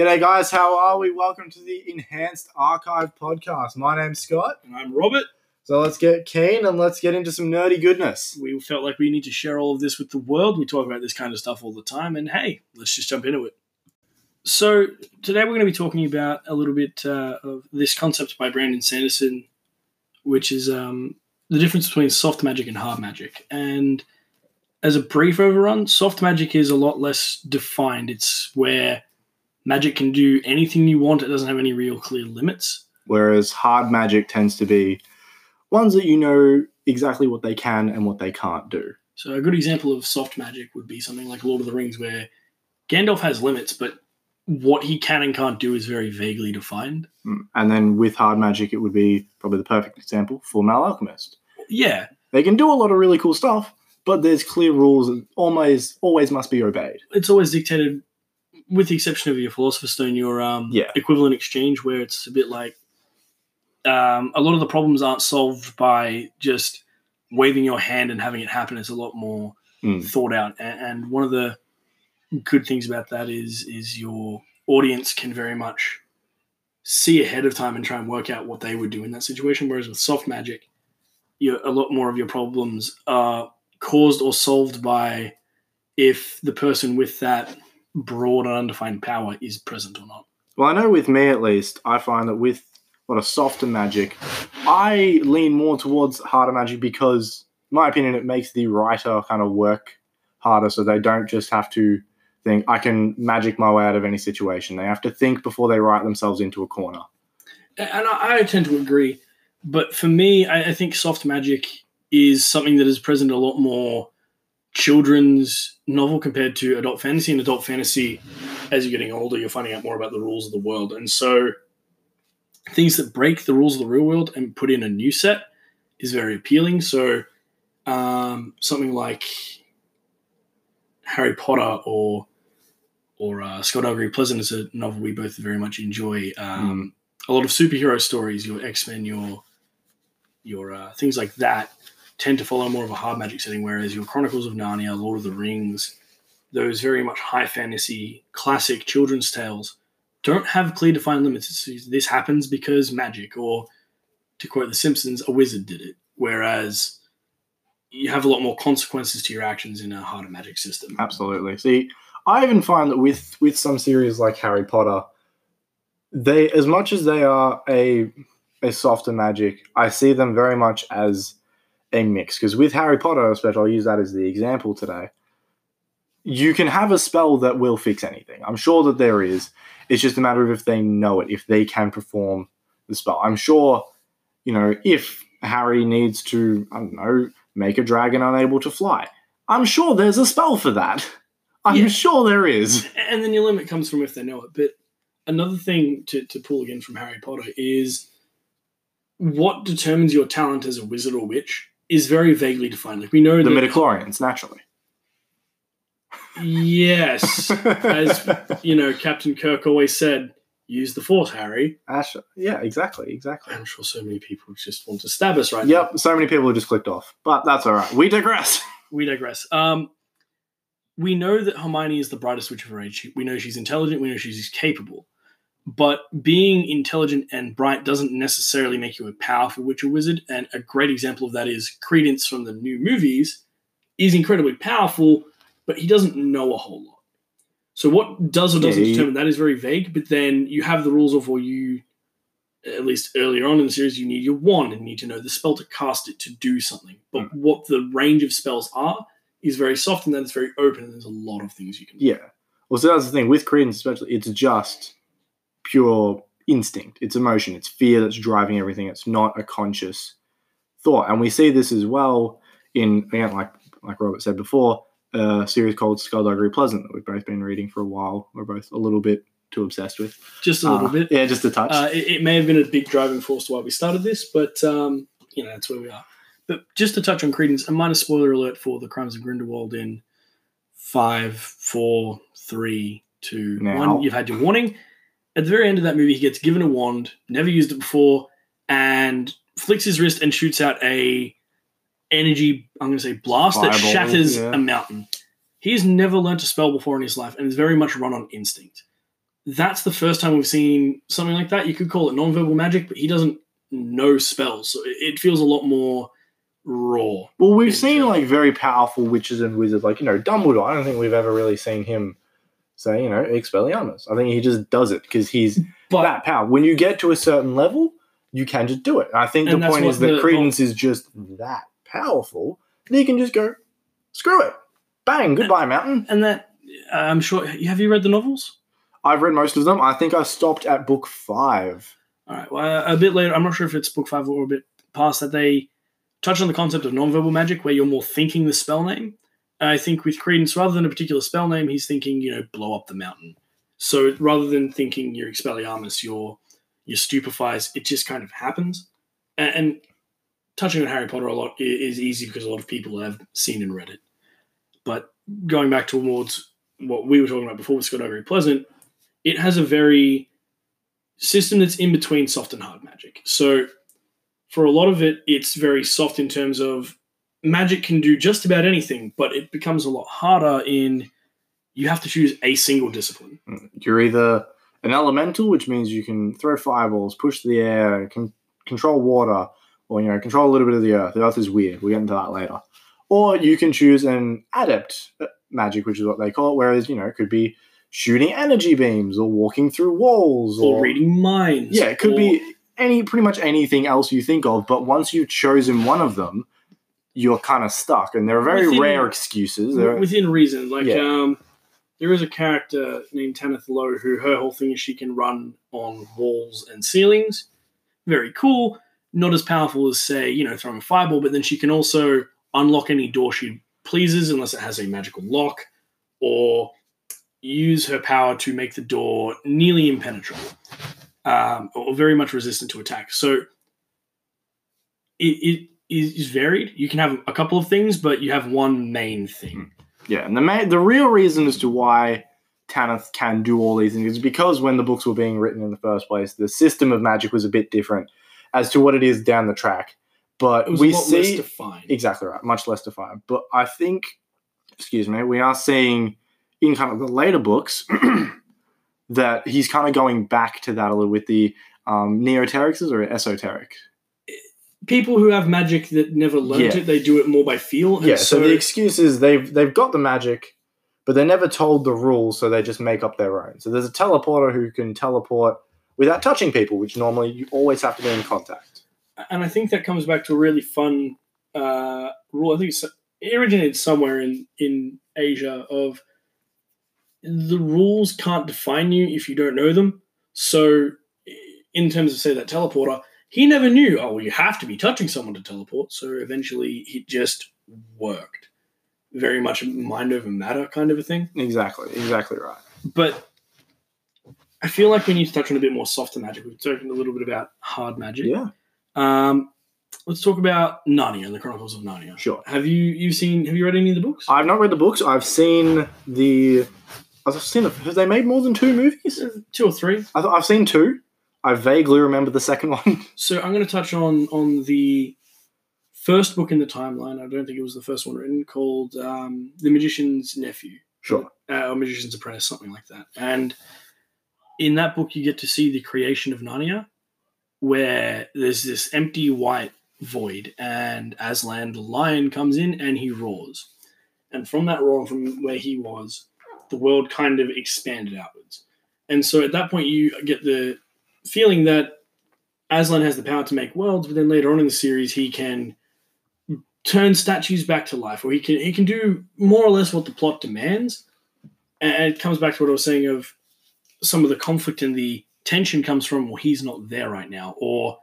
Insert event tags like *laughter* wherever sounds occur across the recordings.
G'day, guys. How are we? Welcome to the Enhanced Archive podcast. My name's Scott. And I'm Robert. So let's get keen and let's get into some nerdy goodness. We felt like we need to share all of this with the world. We talk about this kind of stuff all the time, and hey, let's just jump into it. So today we're going to be talking about a little bit uh, of this concept by Brandon Sanderson, which is um, the difference between soft magic and hard magic. And as a brief overrun, soft magic is a lot less defined. It's where magic can do anything you want. It doesn't have any real clear limits. Whereas hard magic tends to be ones that you know exactly what they can and what they can't do. So a good example of soft magic would be something like Lord of the Rings, where Gandalf has limits, but what he can and can't do is very vaguely defined. Mm. And then with hard magic, it would be probably the perfect example Full Metal Alchemist. Yeah, They can do a lot of really cool stuff, but there's clear rules that always always must be obeyed. it's always dictated, with the exception of your Philosopher's Stone, your um, Yeah. equivalent exchange, where it's a bit like um, a lot of the problems aren't solved by just waving your hand and having it happen. It's a lot more Mm. thought out, and, and one of the good things about that is is your audience can very much see ahead of time and try and work out what they would do in that situation. Whereas with soft magic, a lot more of your problems are caused or solved by if the person with that broad and undefined power is present or not. Well, I know with me at least, I find that with a lot of softer magic, I lean more towards harder magic because, in my opinion, it makes the writer kind of work harder so they don't just have to think, I can magic my way out of any situation. They have to think before they write themselves into a corner. And I, I tend to agree, but for me, I, I think soft magic is something that is present a lot more children's novel compared to adult fantasy. And adult fantasy, as you're getting older, you're finding out more about the rules of the world, and so things that break the rules of the real world and put in a new set is very appealing. So um, something like Harry Potter or or uh, Skullduggery Pleasant is a novel we both very much enjoy. Um, A lot of superhero stories, your X Men, your your uh, things like that, tend to follow more of a hard magic setting, whereas your Chronicles of Narnia, Lord of the Rings, those very much high fantasy, classic children's tales, don't have clear defined limits. It's, this happens because magic, or to quote The Simpsons, a wizard did it. Whereas you have a lot more consequences to your actions in a harder magic system. Absolutely. See, I even find that with with some series like Harry Potter, they as much as they are a a softer magic, I see them very much as a mix. Because with Harry Potter, especially, I'll use that as the example today. You can have a spell that will fix anything. I'm sure that there is. It's just a matter of if they know it, if they can perform the spell. I'm sure, you know, if Harry needs to, I don't know, make a dragon unable to fly. I'm sure there's a spell for that. *laughs* I'm Yeah. sure there is. and then your limit comes from if they know it. But another thing to, to pull again from Harry Potter is what determines your talent as a wizard or witch is very vaguely defined. Like we know The midichlorians, naturally. yes, *laughs* as you know, Captain Kirk always said, use the force, Harry. Ash, yeah, exactly, exactly. I'm sure so many people just want to stab us right now. Yep, so many people just clicked off, but that's all right. We digress. *laughs* we digress. Um, we know that Hermione is the brightest witch of her age. We know she's intelligent. We know she's capable. But being intelligent and bright doesn't necessarily make you a powerful witch or wizard. And a great example of that is Credence from the new movies is incredibly powerful, but he doesn't know a whole lot. So what does or doesn't Yeah, determine that is very vague. But then you have the rules of where you, at least earlier on in the series, you need your wand and you need to know the spell to cast it to do something. But hmm. what the range of spells are is very soft and then it's very open and there's a lot of things you can do. Yeah. Well, so that's the thing with Credence, especially. It's just pure instinct. It's emotion. It's fear that's driving everything. It's not a conscious thought, and we see this as well in again, like like Robert said before, a series called Skullduggery Pleasant that we've both been reading for a while. We're both a little bit too obsessed with. Just a little Uh, bit. Yeah, just a touch. Uh, it, it may have been a big driving force to why we started this, but um, you know that's where we are. But just to touch on Credence, a minor spoiler alert for the Crimes of Grindelwald in five, four, three, two, Now. one. You've had your warning. At the very end of that movie, he gets given a wand, never used it before, and flicks his wrist and shoots out a energy. I'm going to say blast that shatters yeah. a mountain. He's never learnt a spell before in his life, and is very much run on instinct. that's the first time we've seen something like that. You could call it non-verbal magic, but he doesn't know spells, so it feels a lot more raw. Well, we've seen like very powerful witches and wizards, like you know Dumbledore. I don't think we've ever really seen him say, you know, Expelliarmus. I think he just does it because he's But that power. When you get to a certain level, you can just do it. And I think And the point is that Credence is just that powerful that he can just go, screw it, bang, goodbye, mountain. and that uh, I'm sure. Have you read the novels? I've read most of them. I think I stopped at book five. All right. Well, a bit later, I'm not sure if it's book five or a bit past that they touch on the concept of non-verbal magic, where you're more thinking the spell name. I think with Credence, rather than a particular spell name, he's thinking, you know, blow up the mountain. So rather than thinking your Expelliarmus, your your stupefies, it just kind of happens. And, and touching on Harry Potter a lot is easy because a lot of people have seen and read it. But going back towards what we were talking about before with Skullduggery Pleasant, it has a very system that's in between soft and hard magic. So for a lot of it, it's very soft in terms of magic can do just about anything, but it becomes a lot harder in you have to choose a single discipline. Hmm. You're either an elemental, which means you can throw fireballs, push the air, can control water, or you know, control a little bit of the earth. The earth is weird. We'll get into that later. Or you can choose an adept magic, which is what they call it. Whereas you know, it could be shooting energy beams or walking through walls Or reading minds. Yeah, it could or- be any pretty much anything else you think of. But once you've chosen one of them, you're kind of stuck. And there are very Within- rare excuses. There, within reason. Like Yeah. um, there is a character named Tanith Lowe who her whole thing is she can run on walls and ceilings. Very cool. Not as powerful as say you know throwing a fireball, but then she can also unlock any door she pleases unless it has a magical lock, or use her power to make the door nearly impenetrable, um, or very much resistant to attack. So it, it is varied. You can have a couple of things, but you have one main thing. Yeah, and the main, the real reason as to why Tanith can do all these things is because when the books were being written in the first place, the system of magic was a bit different as to what it is down the track. But It was we a lot less see defined. exactly right, much less defined. But I think, excuse me, we are seeing in kind of the later books *clears throat* that he's kind of going back to that a little with the um, neoterics or esoteric. People who have magic that never learned Yeah. it, they do it more by feel. and Yeah, so, the excuse is they've they've got the magic, but they're never told the rules, so they just make up their own. So there's a teleporter who can teleport without touching people, which normally you always have to be in contact. and I think that comes back to a really fun uh, rule. I think it's, it originated somewhere in in Asia of the rules can't define you if you don't know them. So, in terms of say that teleporter, he never knew. Oh, well, you have to be touching someone to teleport. So eventually, it just worked. Very much a mind over matter kind of a thing. Exactly, exactly right. But I feel like we need to touch on a bit more softer magic. We've talked a little bit about hard magic. Yeah, Um, let's talk about Narnia and the Chronicles of Narnia. sure. Have you you seen? Have you read any of the books? I've not read the books. I've seen the. I've seen. The, have they made more than two movies? Two or three. I th- I've seen two. I vaguely remember the second *laughs* one. So I'm going to touch on on the first book in the timeline. I don't think it was the first one written, called um, "The Magician's Nephew" sure. uh, or "Magician's Apprentice," something like that. And in that book, you get to see the creation of Narnia, where there's this empty white void, and Aslan the lion comes in and he roars, and from that roar, from where he was, the world kind of expanded outwards. And so at that point, you get the feeling that Aslan has the power to make worlds, but then later on in the series, he can turn statues back to life, or he can he can do more or less what the plot demands. And it comes back to what I was saying of some of the conflict and the tension comes from well, he's not there right now, or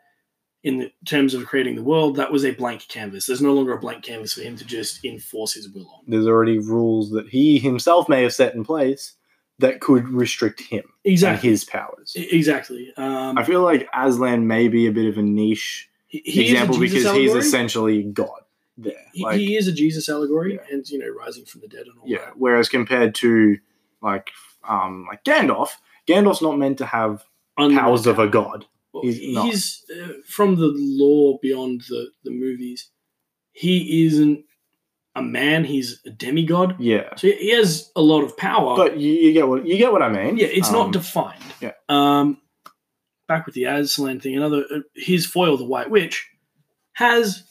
in the terms of creating the world, that was a blank canvas. There's no longer a blank canvas for him to just enforce his will on. There's already rules that he himself may have set in place that could restrict him and Exactly. his powers. Exactly. Um, I feel like Aslan may be a bit of a niche he, a example Jesus because he's essentially God there. He, Like, he is a Jesus allegory, Yeah. and you know, rising from the dead and all yeah. that. Whereas compared to like um like Gandalf, Gandalf's not meant to have Unlike powers of a god. Well, he's he's, not. uh, from the lore beyond the the movies. He isn't a man. He's a demigod. Yeah, So he has a lot of power. but you, you get what you get what I mean. yeah, it's Um, not defined. yeah. Um, back with the Aslan thing, another uh, his foil, the White Witch, has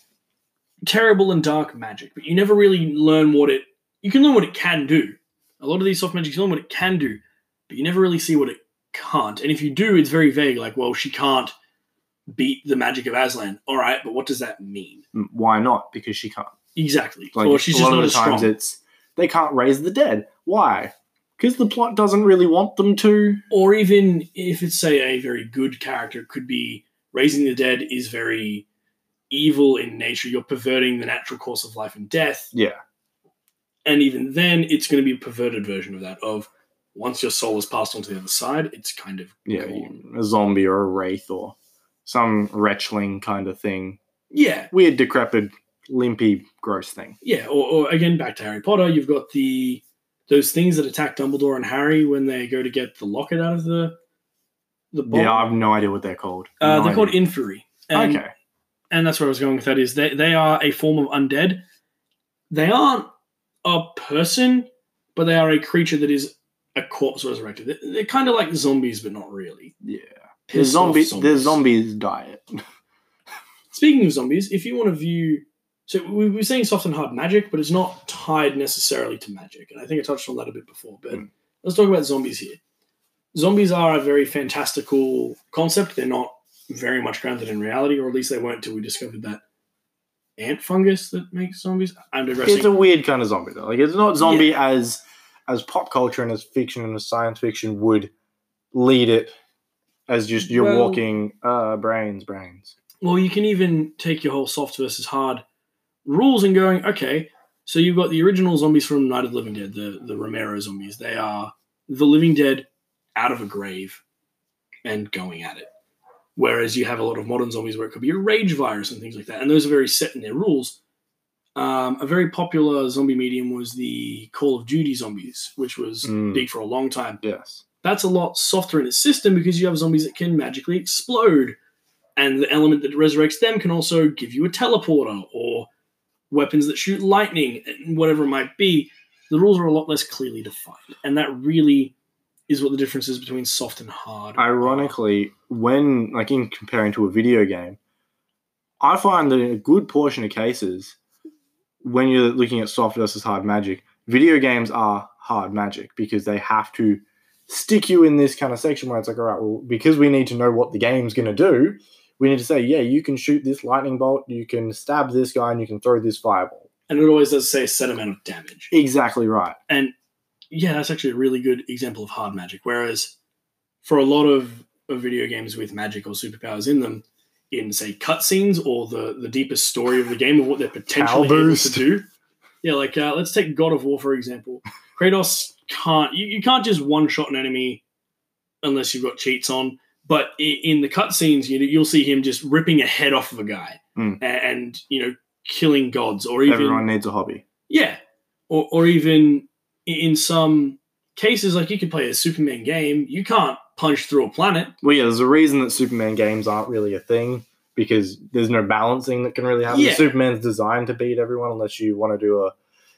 terrible and dark magic, but you never really learn what it. You can learn what it can do. A lot of these soft magic, you learn what it can do, but you never really see what it can't. And if you do, it's very vague. Like, well, she can't beat the magic of Aslan. All right, but what does that mean? Why not? Because she can't. Exactly. Like or she's a just lot not of as the times, strong. it's they can't raise the dead. Why? Because the plot doesn't really want them to. or even if it's say a very good character it could be raising the dead is very evil in nature you're perverting the natural course of life and death Yeah, and even then it's going to be a perverted version of that of once your soul is passed on to the other side it's kind of yeah, gone. a zombie or a wraith or some wretchling kind of thing. yeah Weird, decrepit, limpy, gross thing. yeah or, or again back to harry potter you've got the those things that attack dumbledore and harry when they go to get the locket out of the the bomb. Yeah, I have no idea what they're called. uh, No they're called idea. Inferi and okay. and that's where I was going with that is they, they are a form of undead. They aren't a person, but they are a creature that is a corpse resurrected. They're, they're kind of like zombies, but not really. Yeah. There's off zombies. There's zombies diet. *laughs* Speaking of zombies, if you want to view, so we we were saying soft and hard magic, but it's not tied necessarily to magic, and I think I touched on that a bit before. But Mm. let's talk about zombies here. Zombies are a very fantastical concept. They're not very much grounded in reality, or at least they weren't until we discovered that ant fungus that makes zombies. I'm digressing. It's a weird kind of zombie though. Like it's not zombie as as pop culture and as fiction and as science fiction would lead it as just you're Well- walking uh brains, brains. Well, you can even take your whole soft versus hard rules and going, okay, so you've got the original zombies from Night of the Living Dead, the, the Romero zombies. They are the living dead out of a grave and going at it. Whereas you have a lot of modern zombies where it could be a rage virus and things like that. And those are very set in their rules. Um, a very popular zombie medium was the Call of Duty zombies, which was Mm. big for a long time Yes. that's a lot softer in its system because you have zombies that can magically explode. And the element that resurrects them can also give you a teleporter or weapons that shoot lightning whatever it might be. The rules are a lot less clearly defined. And that really is what the difference is between soft and hard. Ironically, when like in comparing to a video game, I find that in a good portion of cases, when you're looking at soft versus hard magic, video games are hard magic because they have to stick you in this kind of section where it's like, all right, well, because we need to know what the game's going to do, we need to say, yeah, you can shoot this lightning bolt, you can stab this guy, and you can throw this fireball. And it always does say a set amount of damage. Exactly right. And yeah, that's actually a really good example of hard magic. Whereas for a lot of, of video games with magic or superpowers in them, in say cutscenes or the the deepest story of the game of what they're potentially able to do. Yeah, like uh, let's take God of War for example. Kratos can't you, you can't just one shot an enemy unless you've got cheats on. But in the cutscenes, you you'll see him just ripping a head off of a guy Mm. and, you know killing gods or even Everyone needs a hobby. yeah, or or even in some cases, like you could play a Superman game, you can't punch through a planet. Well, yeah, there's a reason that Superman games aren't really a thing because there's no balancing that can really happen. Yeah. Superman's designed to beat everyone unless you want to do a.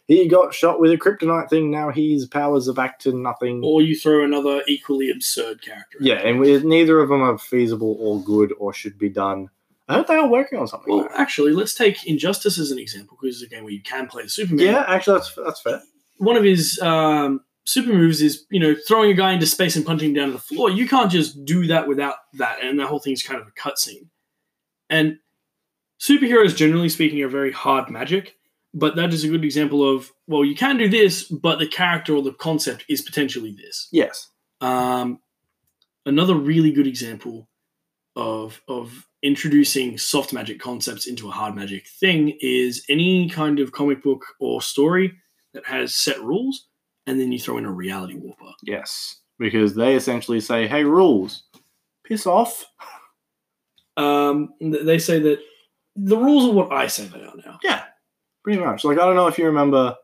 He got shot with a kryptonite thing. Now his powers are back to nothing. Or you throw another equally absurd character. yeah, and we, neither of them are feasible or good or should be done. I heard they are working on something. Well, though. actually, let's take Injustice as an example because it's a game where you can play the Superman. yeah, actually, that's that's fair. One of his um, super moves is you know throwing a guy into space and punching him down to the floor. You can't just do that without that, and the whole thing is kind of a cutscene. And superheroes, generally speaking, are very hard magic. But that is a good example of well, you can do this, but the character or the concept is potentially this. Yes. Um, another really good example of of introducing soft magic concepts into a hard magic thing is any kind of comic book or story that has set rules, and then you throw in a reality warper. Yes. Because they essentially say, "Hey, rules, piss off." Um, they say that the rules are what I say they are now. Yeah, pretty much. Like I don't know if you remember,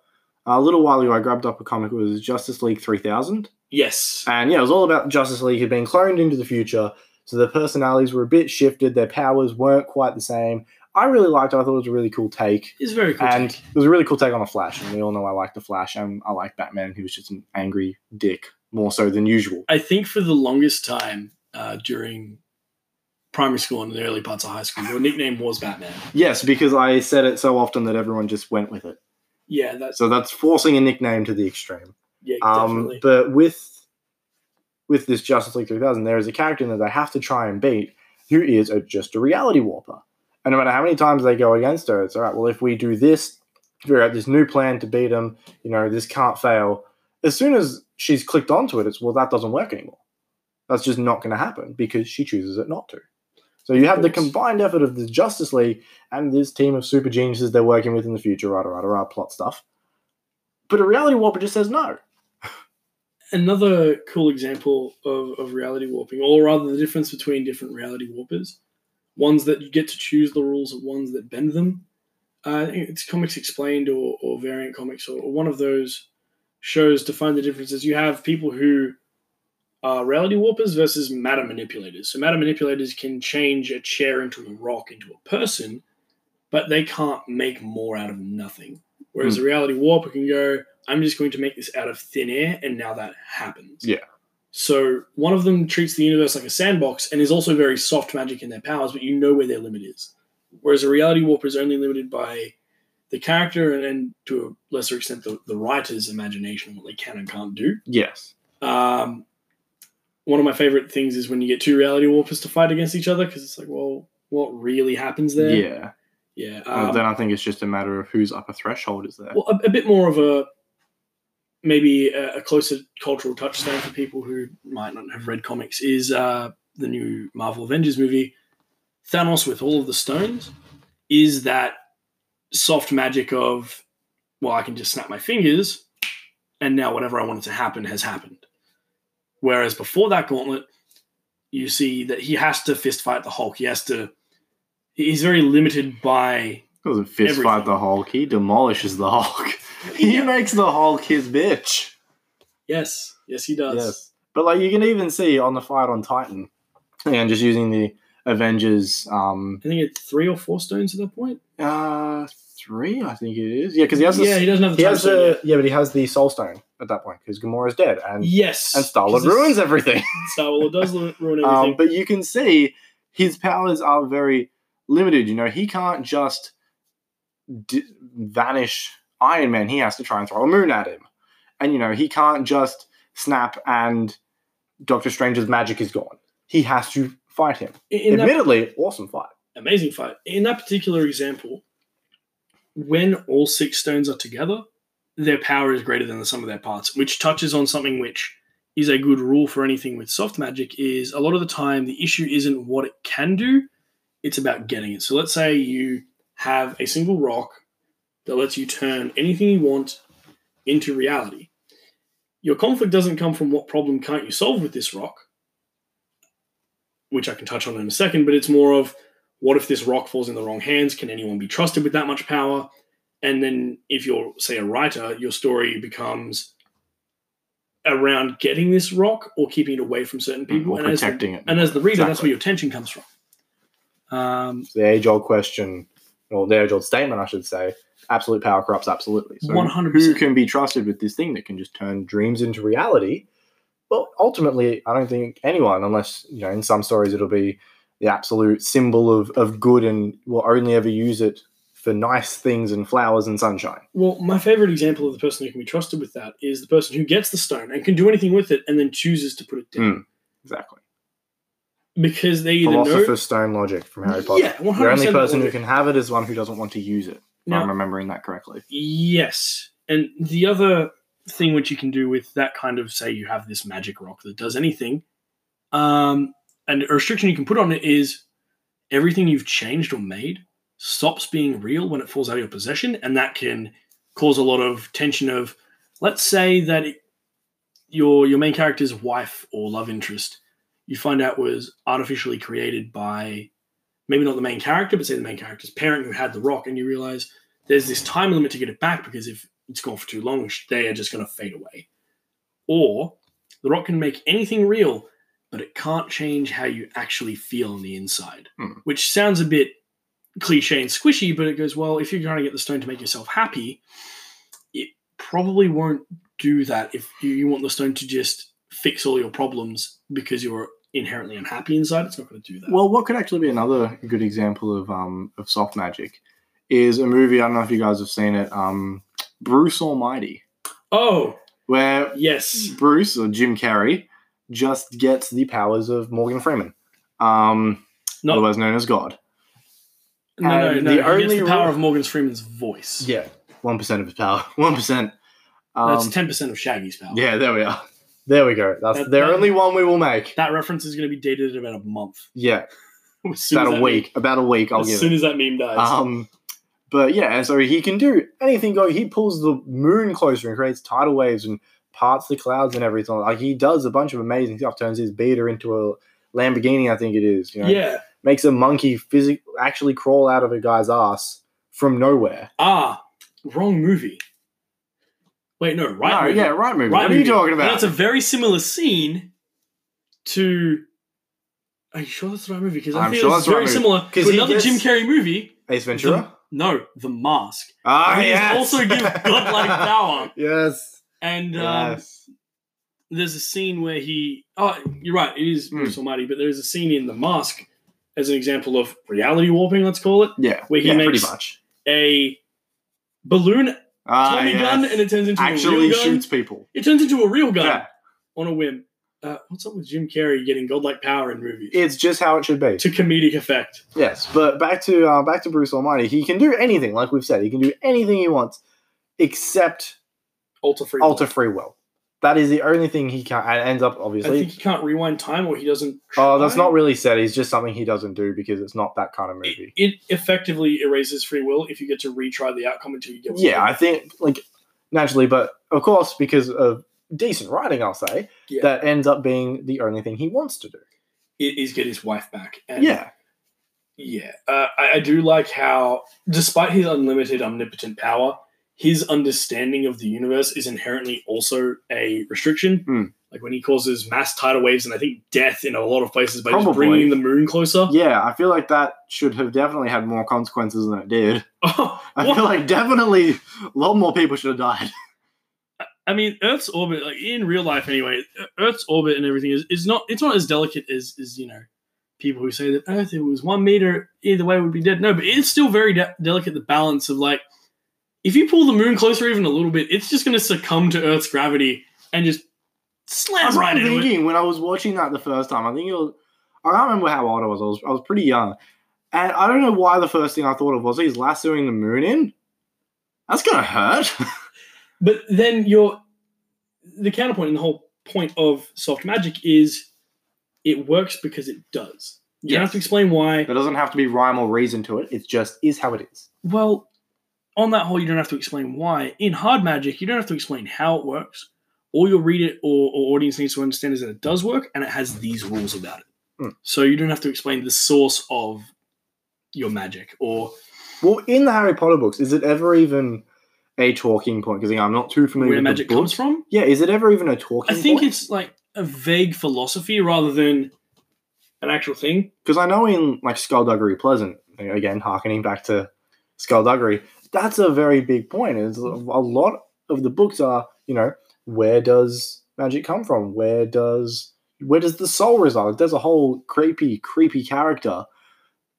a little while ago I grabbed up a comic. It was Justice League three thousand. Yes, And yeah, it was all about Justice League had been cloned into the future, so their personalities were a bit shifted, their powers weren't quite the same. I really liked it. I thought it was a really cool take. It's very cool. and take. it was a really cool take on the Flash. And we all know I like the Flash, and I like Batman. He was just an angry dick, more so than usual. I think for the longest time uh, during primary school and the early parts of high school, your nickname was Batman. Yes, because I said it so often that everyone just went with it. Yeah, that's So that's forcing a nickname to the extreme. yeah, Um, definitely. but with with this Justice League 3000, there is a character that they have to try and beat who is a, just a reality warper. And no matter how many times they go against her, it's all right. Well, if we do this, figure out this new plan to beat him, you know, this can't fail. As soon as she's clicked onto it, it's well, that doesn't work anymore. That's just not going to happen because she chooses it not to. So you have the combined effort of the Justice League and this team of super geniuses they're working with in the future, right, right, right, plot stuff. But a reality warper just says no. Another cool example of, of reality warping, or rather the difference between different reality warpers, ones that you get to choose the rules and ones that bend them. Uh, it's Comics Explained or, or Variant Comics or, or one of those shows to find the differences. You have people who are reality warpers versus matter manipulators. So matter manipulators can change a chair into a rock into a person, but they can't make more out of nothing. Whereas a reality warper can go, I'm just going to make this out of thin air, and now that happens. Yeah. So one of them treats the universe like a sandbox and is also very soft magic in their powers, but you know where their limit is. Whereas a reality warper is only limited by the character and, and to a lesser extent the, the writer's imagination and what they can and can't do. Yes. Um, one of my favorite things is when you get two reality warpers to fight against each other because it's like, well, what really happens there? Yeah. Yeah. Um, then I think it's just a matter of whose upper threshold is there. well, a, a bit more of a maybe a, a closer cultural touchstone for people who might not have read comics is uh, the new Marvel Avengers movie. Thanos with all of the stones is that soft magic of, well, I can just snap my fingers, and now whatever I wanted to happen has happened. Whereas before that gauntlet, you see that he has to fist fight the Hulk. He has to. He's very limited by He doesn't fist everything. fight the Hulk. He demolishes the Hulk. *laughs* he Yeah. makes the Hulk his bitch. Yes, yes, he does. Yes. But like you can even see on the fight on Titan, and just using the Avengers, um, I think it's three or four stones at that point. uh, three, I think it is. Yeah, because he has the, yeah, he doesn't have the he has the, yeah, but he has the Soul Stone at that point because Gamora is dead, and Yes, and Star Lord ruins everything. *laughs* Star Lord does *laughs* ruin everything. Um, but you can see his powers are very limited. You know, he can't just d- vanish Iron Man. He has to try and throw a moon at him, and you know, he can't just snap and Doctor Strange's magic is gone. He has to fight him. in, in that Admittedly, awesome fight. amazing fight, in that particular example, when all six stones are together, their power is greater than the sum of their parts, which touches on something which is a good rule for anything with soft magic. Is a lot of the time the issue isn't what it can do; it's about getting it. So let's say you have a single rock that lets you turn anything you want into reality. Your conflict doesn't come from what problem can't you solve with this rock, which I can touch on in a second, but it's more of what if this rock falls in the wrong hands? Can anyone be trusted with that much power? And then, if you're, say, a writer, your story becomes around getting this rock or keeping it away from certain people. Or and, as the, it. and as the reader, that's where your tension comes from. Um, the age old question, or the age old statement, I should say. Absolute power corrupts absolutely. So 100%. who can be trusted with this thing that can just turn dreams into reality? Well, ultimately, I don't think anyone, unless you know, in some stories it'll be the absolute symbol of, of good and will only ever use it for nice things and flowers and sunshine. well, my favorite example of the person who can be trusted with that is the person who gets the stone and can do anything with it and then chooses to put it down. Exactly. Because they either know. Philosopher's Stone logic from Harry Potter. Yeah, 100% the only person who can have it is one who doesn't want to use it. If Now- I'm remembering that correctly. Yes. And the other thing which you can do with that kind of say you have this magic rock that does anything, um, and a restriction you can put on it is everything you've changed or made stops being real when it falls out of your possession, and that can cause a lot of tension of let's say that it, your your main character's wife or love interest you find out was artificially created by maybe not the main character, but say the main character's parent who had the rock, and you realize there's this time limit to get it back because if it's gone for too long, they are just going to fade away. Or the rock can make anything real, but it can't change how you actually feel on the inside, Hmm. which sounds a bit cliche and squishy, but it goes, well, if you're trying to get the stone to make yourself happy, it probably won't do that if you, you want the stone to just fix all your problems because you're inherently unhappy inside. It's not going to do that. Well, what could actually be another good example of um of soft magic is a movie. I don't know if you guys have seen it. Um, Bruce Almighty, oh, where yes. Bruce or Jim Carrey just gets the powers of Morgan Freeman, um, Not, otherwise known as God. No, no, no. the only the power rule- of Morgan Freeman's voice. Yeah, one percent of his power. *laughs* One percent. That's Um, 10% of Shaggy's power. yeah, there we are. There we go. That's That- the that- only one we will make. That reference is going to be dated in about a month. Yeah, *laughs* As soon as about a week. About a week. I'll as give soon it. as that meme dies. Um, but yeah, so he can do anything. Go. He pulls the moon closer and creates tidal waves and parts the clouds and everything. Like he does a bunch of amazing stuff. Turns his beater into a Lamborghini, I think it is. You know, yeah. Makes a monkey physic actually crawl out of a guy's ass from nowhere. Ah, wrong movie. Wait, no, right no, movie. yeah, right movie. Right what are you movie. talking And about? That's a very similar scene to. Are you sure that's the right movie? Because I I'm think sure it's that's the right very movie. similar 'Cause to another gets- Jim Carrey movie. Ace Ventura. No, The Mask. Ah, He is yes. also give *laughs* godlike power. Yes. And um, Yes. there's a scene where he. Oh, you're right. It is Hmm. Bruce Almighty, but there's a scene in The Mask as an example of reality warping. Let's call it Yeah. where he yeah, makes- a balloon Ah, Tommy yes. gun, and it turns into a actually real gun. shoots people. It turns into a real gun Yeah. on a whim. Uh, what's up with Jim Carrey getting godlike power in movies It's just how it should be. to comedic effect? Yes, but back to uh, back to Bruce Almighty. He can do anything, like we've said. He can do anything he wants, except Alter free. alter free will. That is the only thing he can. And ends up obviously. I think he can't rewind time, or he doesn't. Oh, that's not really said. He's just something he doesn't do because it's not that kind of movie. it effectively erases free will if you get to retry the outcome until you get. Yeah, I think like naturally, but of course because of decent writing, I'll say Yeah. that ends up being the only thing he wants to do. It is get his wife back. And Yeah, Yeah, uh, I, I do like how, despite his unlimited, omnipotent power, his understanding of the universe is inherently also a restriction. Hmm. Like when he causes mass tidal waves and I think death in a lot of places by just bringing the moon closer. yeah. I feel like that should have definitely had more consequences than it did. *laughs* Oh, I feel like definitely a lot more people should have died. *laughs* I mean, Earth's orbit, like in real life anyway, Earth's orbit and everything is, is not it's not as delicate as as you know people who say that Earth if it was one meter either way would be dead. No, but it's still very de- delicate. The balance of like if you pull the moon closer even a little bit, it's just going to succumb to Earth's gravity and just slam right into it. thinking when I was watching that the first time. I think it was. I can't remember how old I was. I was. I was pretty young, and I don't know why the first thing I thought of was he's lassoing the moon in. That's gonna hurt. *laughs* But then you're the counterpoint and the whole point of soft magic is it works because it does. You don't have to explain why. there doesn't have to be rhyme or reason to it. It just is how it is. Well, on that whole, you don't have to explain why. In hard magic, you don't have to explain how it works. All your reader or, or audience needs to understand is that it does work and it has these rules about it. Hmm. So you don't have to explain the source of your magic or Well, in the Harry Potter books, is it ever even a talking point? Because I'm not too familiar where with magic the comes from. Yeah, is it ever even a talking? I think point? it's like a vague philosophy rather than an actual thing. because I know in like Skullduggery Pleasant, again harkening back to Skullduggery, that's a very big point. Is a lot of the books are, you know, where does magic come from? Where does where does the soul reside? There's a whole creepy, creepy character.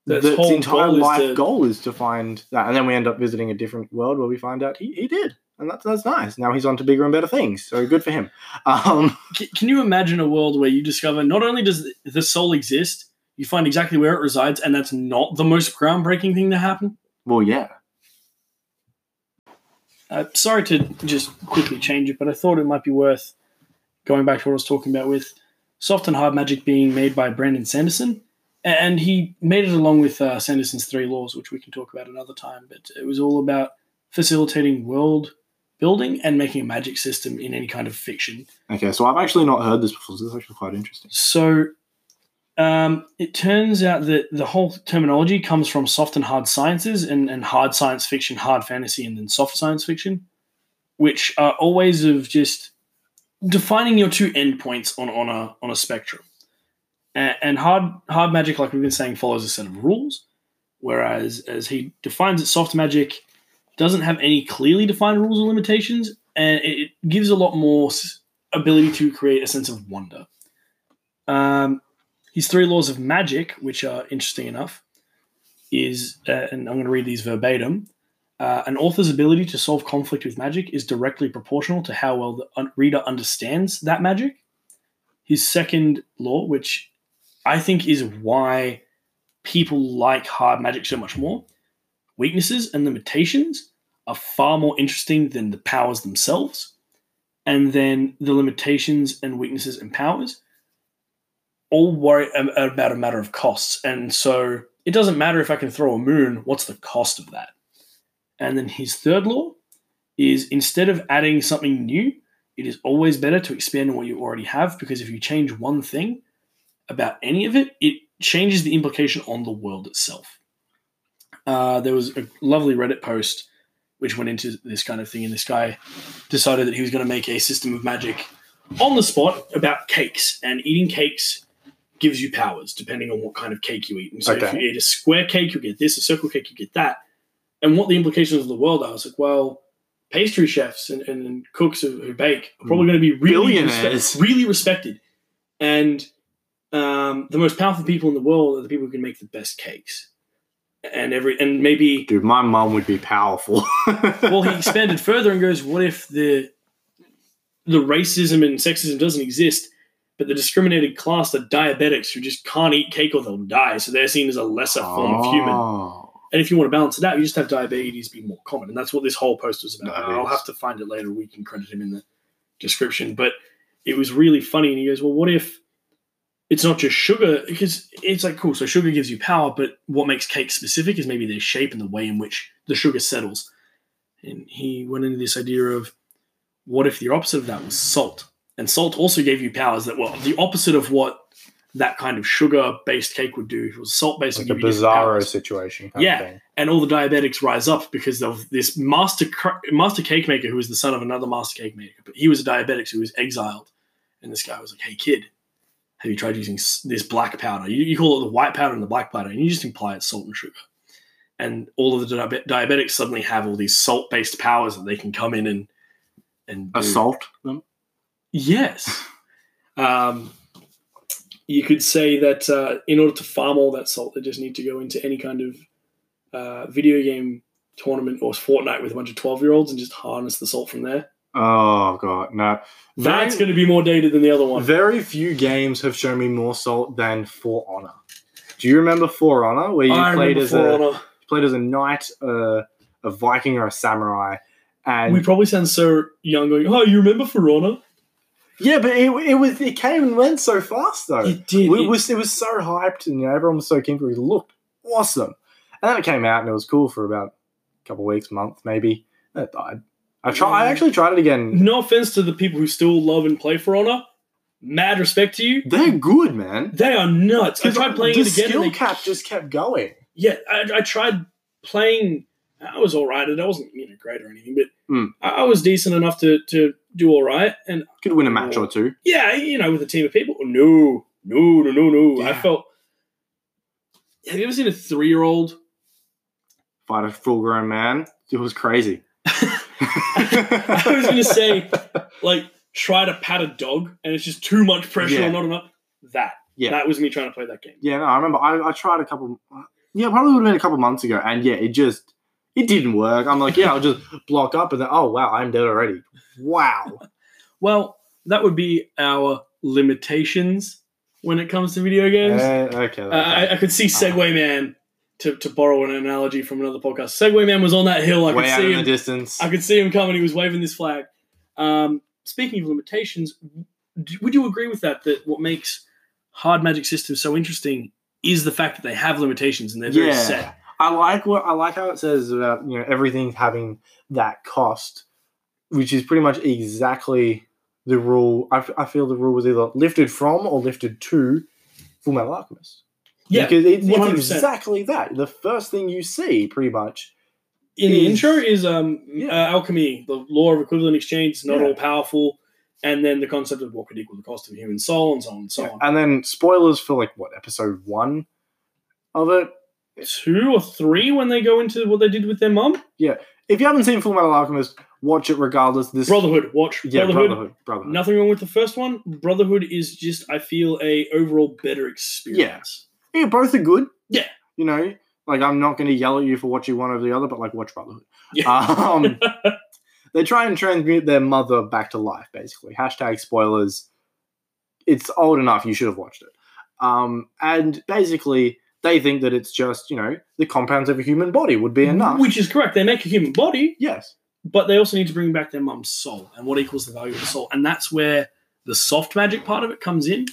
That's whole entire goal life to- goal is to find that, and then we end up visiting a different world where we find out he, he did, and that's that's nice. Now he's on to bigger and better things, so good for him. *laughs* Um, C- Can you imagine a world where you discover not only does the soul exist, you find exactly where it resides, and that's not the most groundbreaking thing to happen? well, yeah, Uh, sorry to just quickly change it, but I thought it might be worth going back to what I was talking about with Soft and Hard Magic being made by Brandon Sanderson. And he made it along with uh, Sanderson's Three Laws, which we can talk about another time. But it was all about facilitating world building and making a magic system in any kind of fiction. okay. So I've actually not heard this before. So this is actually quite interesting. So um, it turns out that the whole terminology comes from soft and hard sciences and, and hard science fiction, hard fantasy, and then soft science fiction, which are always of just defining your two endpoints on, on a on a spectrum. And, and hard hard magic, like we've been saying, follows a set of rules, Whereas as he defines it, soft magic doesn't have any clearly defined rules or limitations, and it gives a lot more ability to create a sense of wonder. Um, his three laws of magic, which are interesting enough, is, uh, and I'm going to read these verbatim. Uh, an author's ability to solve conflict with magic is directly proportional to how well the un- reader understands that magic. His second law, which I think is why people like hard magic so much more, weaknesses and limitations are far more interesting than the powers themselves. And then the limitations and weaknesses and powers all worry about a matter of costs. And so it doesn't matter if I can throw a moon, what's the cost of that? And then his third law is instead of adding something new, it is always better to expand on what you already have because if you change one thing about any of it, it changes the implication on the world itself. Uh, there was a lovely Reddit post which went into this kind of thing, and this guy decided that he was going to make a system of magic on the spot about cakes, and eating cakes gives you powers depending on what kind of cake you eat. And so if you eat a square cake, you get this, a circle cake, you get that. And what the implications of the world are, I was like, well, pastry chefs and, and, and cooks who, who bake are probably going to be really, respe- really respected. And um, the most powerful people in the world are the people who can make the best cakes. And every and maybe Dude, my mum would be powerful. *laughs* well, he expanded further and goes, "What if the the racism and sexism doesn't exist, but the discriminated class are diabetics who just can't eat cake or they'll die, so they're seen as a lesser form of human. Oh. And if you want to balance it out, you just have diabetes be more common, and that's what this whole post was about. I'll have to find it later. We can credit him in the description, but it was really funny. And he goes, "Well, what if?" It's not just sugar because it's like cool. So sugar gives you power, but what makes cake specific is maybe their shape and the way in which the sugar settles. And he went into this idea of what if the opposite of that was salt? And salt also gave you powers that were the opposite of what that kind of sugar based cake would do. It was salt based, Like a bizarro situation. Kind Yeah. Of thing. and all the diabetics rise up because of this master cr- master cake maker who was the son of another master cake maker. But he was a diabetic, so he was exiled. And this guy was like, "Hey kid, have you tried using this black powder? You, you call it the white powder and the black powder, and you just imply it's salt and sugar." And all of the diabe- diabetics suddenly have all these salt based powers that they can come in and and do. Assault them. Yes. Um, you could say that uh, in order to farm all that salt, they just need to go into any kind of uh, video game tournament or Fortnite with a bunch of 12 year olds and just harness the salt from there. Oh god, no. That's going to be more dated than the other one. very few games have shown me more salt than For Honor. Do you remember For Honor, where you I played as For a Honor. played as a knight, uh, a Viking, or a samurai? And We probably sound so young going, oh, you remember For Honor? Yeah, but it, it was it came and went so fast though. It did. It It- was it was so hyped, and you know, everyone was so keen for it. It looked awesome, and then it came out, and it was cool for about a couple weeks, month maybe. Then it died. I try. I actually tried it again. no offense to the people who still love and play For Honor. Mad respect to you. They're good, man. They are nuts. I tried playing the it again. skill and they cap just kept going. yeah, I, I tried playing. I was all right. It I wasn't you know great or anything, but Hmm. I, I was decent enough to to do all right. And Could win a match or two. yeah, you know, with a team of people, no, no, no, no, no. I felt. Have you ever seen a three year old? Fight a full grown man. It was crazy. *laughs* *laughs* I was gonna say like try to pat a dog, and it's just too much pressure Yeah. or not enough. That Yeah. that was me trying to play that game. Yeah, no, I remember. I, I tried a couple. Yeah, probably would have been a couple months ago, and yeah, it just it didn't work. I'm like, yeah, I'll just block up, and then oh wow, I'm dead already. Wow. *laughs* Well, that would be our limitations when it comes to video games. Uh, okay. Uh, I, I could see Segway Man to, to borrow an analogy from another podcast. Segway Man was on that hill. I could see in the him. distance. I could see him coming. He was waving this flag. Um, speaking of limitations, would you agree with that? That what makes hard magic systems so interesting is the fact that they have limitations and they're very yeah, set. I like what I like how it says about you know everything having that cost, which is pretty much exactly the rule. I, f- I feel the rule was either lifted from or lifted to Full Metal Alchemist. Yeah, because it, it's 100%. exactly that. The first thing you see, pretty much. in the intro is um Yeah. uh, alchemy, the law of equivalent exchange not Yeah. all powerful, and then the concept of what could equal the cost of a human soul, and so on and so on. And then spoilers for like what episode one of it. Two or three when they go into what they did with their mum. Yeah. If you haven't seen Full Metal Alchemist, watch it regardless. This Brotherhood, watch yeah, Brotherhood. Brotherhood, Brotherhood. Nothing wrong with the first one. Brotherhood is just, I feel, a overall better experience. Yeah, both are good. Yeah. you know, like I'm not going to yell at you for watching one over the other, but like watch Brotherhood. Yeah. *laughs* Um, *laughs* they try and transmute their mother back to life, basically. Hashtag spoilers. It's old enough. You should have watched it. Um, and basically, they think that it's just you know the compounds of a human body would be enough. Which is correct. They make a human body, yes, but they also need to bring back their mum's soul and what equals the value of the soul. And that's where the soft magic part of it comes in.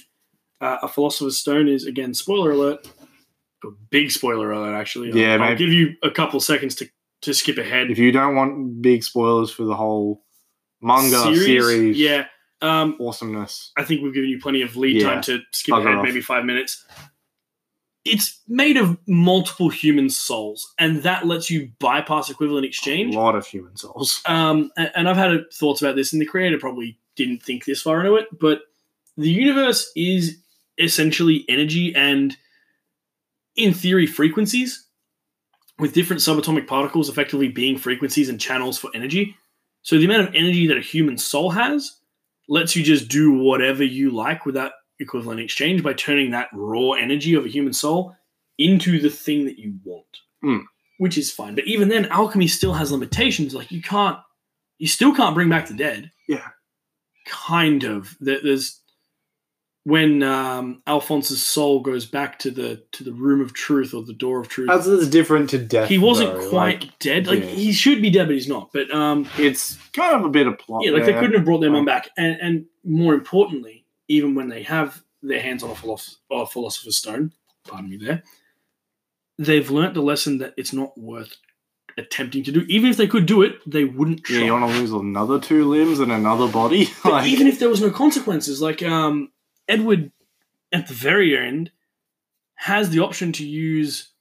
Uh, a philosopher's stone is again spoiler alert, a big spoiler alert actually. I'll- Yeah, I'll, give you a couple seconds to to skip ahead. if you don't want big spoilers for the whole manga series, yeah. Um, awesomeness. I think we've given you plenty of lead Yeah. time to skip Bugger ahead, off. maybe five minutes. It's made of multiple human souls, and that lets you bypass equivalent exchange. A lot of human souls. Um, and, and I've had thoughts about this, and the creator probably didn't think this far into it, but the universe is essentially energy and, in theory, frequencies, with different subatomic particles effectively being frequencies and channels for energy. So the amount of energy that a human soul has lets you just do whatever you like with that equivalent exchange by turning that raw energy of a human soul into the thing that you want, Hmm. which is fine. But even then, alchemy still has limitations. Like you can't, you still can't bring back the dead. Yeah. Kind of. There's when um, Alphonse's soul goes back to the to the room of truth or the door of truth. That's, that's different to death. he wasn't though, quite like, dead. Like yeah. he should be dead, but he's not. But um, it's kind of a bit of plot. yeah, like they couldn't have brought their mum back. And, and more importantly, even when they have their hands on a, philosoph- philosopher's stone, pardon me there, they've learnt the lesson that it's not worth attempting to do. Even if they could do it, they wouldn't try. Yeah, you want to lose another two limbs and another body? *laughs* Like, even if there was no consequences, like um, Edward at the very end has the option to use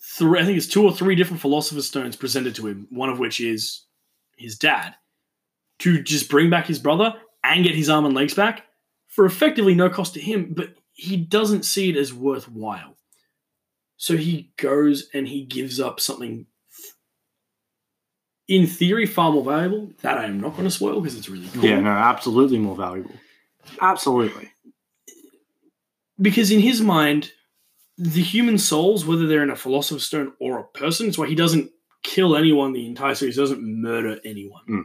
three, I think it's two or three different philosopher's stones presented to him, one of which is his dad, to just bring back his brother and get his arm and legs back for effectively no cost to him, but he doesn't see it as worthwhile. So he goes and he gives up something in theory far more valuable. That I am not going to spoil because it's really cool. yeah, no, absolutely more valuable. Absolutely. because in his mind, the human souls, whether they're in a philosopher's stone or a person, it's why he doesn't kill anyone the entire series, doesn't murder anyone. Mm.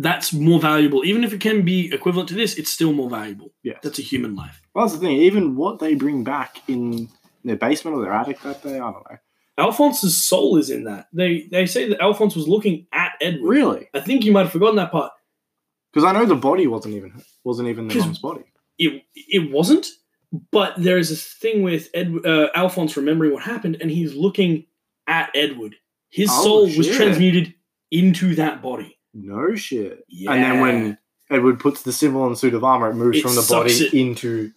That's more valuable. Even if it can be equivalent to this, it's still more valuable. Yeah, That's a human life. Well, that's the thing. Even what they bring back in their basement or their attic that day, I don't know. Alphonse's soul is in that. They they say that Alphonse was looking at Edward. Really? I think you might have forgotten that part. Because I know the body wasn't even wasn't even the mom's body. It it wasn't, but there is a thing with Ed, uh, Alphonse remembering what happened, and he's looking at Edward. His Oh, soul was transmuted into that body. No shit. Yeah. And then when Edward puts the symbol on the suit of armor, it moves It from the body it- into.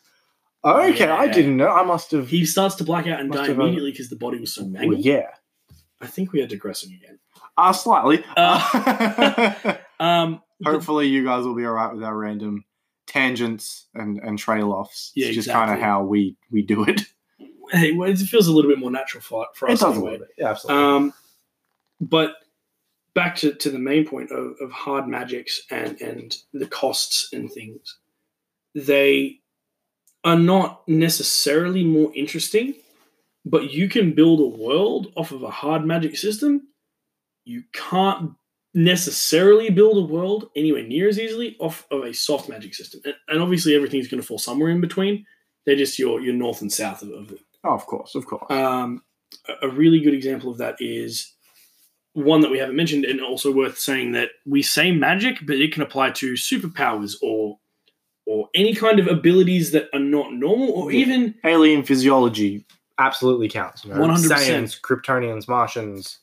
Okay, I didn't know. I must have. he starts to black out and die immediately because the body was so Well, yeah. I think we are digressing again. Uh, slightly. Uh, *laughs* *laughs* Um, Hopefully, you guys will be all right with our random tangents and, and trail offs. Yeah, it's just kind of how we, we do it. hey, well, it feels a little bit more natural for, for It us does a anyway. little bit. Yeah, absolutely. Um, but back to, to the main point of, of hard magics and, and the costs and things, they are not necessarily more interesting, but you can build a world off of a hard magic system. You can't necessarily build a world anywhere near as easily off of a soft magic system. And, and obviously, everything's going to fall somewhere in between. They're just your, your north and south of, of it. oh, of course, of course. Um, a- a really good example of that is one that we haven't mentioned, and also worth saying that we say magic, but it can apply to superpowers or or any kind of abilities that are not normal, or Yeah. even Alien physiology absolutely counts. 100%. Saiyans, Kryptonians, Martians.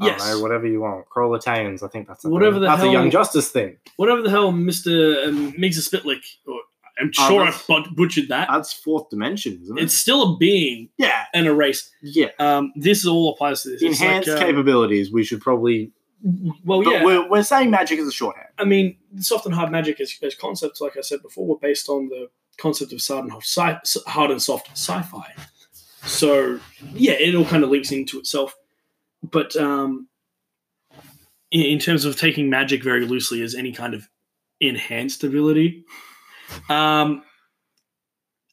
I yes, don't know, whatever you want. Krolitanians, I think that's a Whatever thing. the That's hell- a Young Justice thing. whatever the hell Mister um, Migs Spitlick, or I'm Oh, sure I that's- but- butchered that. That's fourth dimension, isn't it? it's still a being yeah, and a race. yeah. Um, this all applies to this. It's Enhanced like, um, capabilities. We should probably. Well, but yeah. we're, we're saying magic is a shorthand. I mean, soft and hard magic as, as concepts, like I said before, were based on the concept of hard and, sci- hard and soft sci-fi. So yeah, it all kind of links into itself. But um, in, in terms of taking magic very loosely as any kind of enhanced ability, um,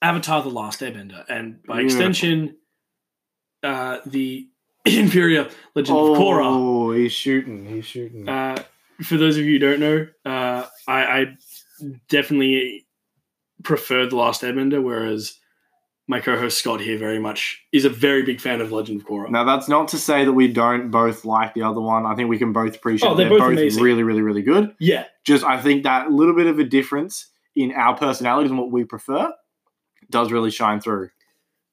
Avatar: The Last Airbender, and by Yeah. extension, uh, the *laughs* inferior Legend of Korra. Oh, he's shooting. He's shooting. Uh, for those of you who don't know, uh, I, I definitely prefer The Last Airbender, whereas my co-host Scott here very much is a very big fan of Legend of Korra. now, that's not to say that we don't both like the other one. I think we can both appreciate Oh, they're they're, both both, really, really, really good. Yeah, Just, I think that little bit of a difference in our personalities and what we prefer does really shine through.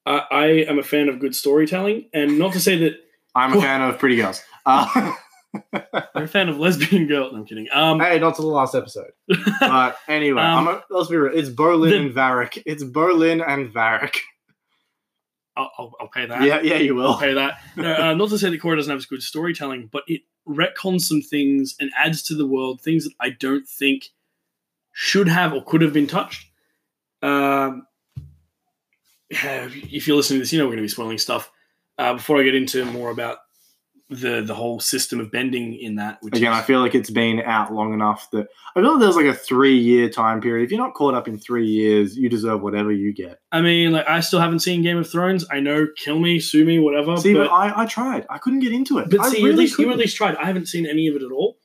I, I am a fan of good storytelling, and not to say that I'm a fan of pretty girls. Uh, *laughs* I'm a fan of lesbian girls. I'm kidding. Um, hey, not to the last episode. But *laughs* anyway, Um, I'm a, let's be real. It's Bolin the- and Varrick. It's Bolin and Varrick. I'll, I'll, I'll pay that. Yeah, yeah, you I'll pay that. No, uh, not to say that Korra doesn't have good storytelling, but it retcons some things and adds to the world things that I don't think should have or could have been touched. Um, if you're listening to this, you know we're going to be spoiling stuff. Uh, before I get into more about the the whole system of bending in that, which Again, is, I feel like it's been out long enough that I feel like there's like a three year time period. If you're not caught up in three years, you deserve whatever you get. I mean, like I still haven't seen Game of Thrones. I know, kill me, sue me, whatever. See, but, but I, I tried. I couldn't get into it. but I see, you at really least you at least tried. I haven't seen any of it at all.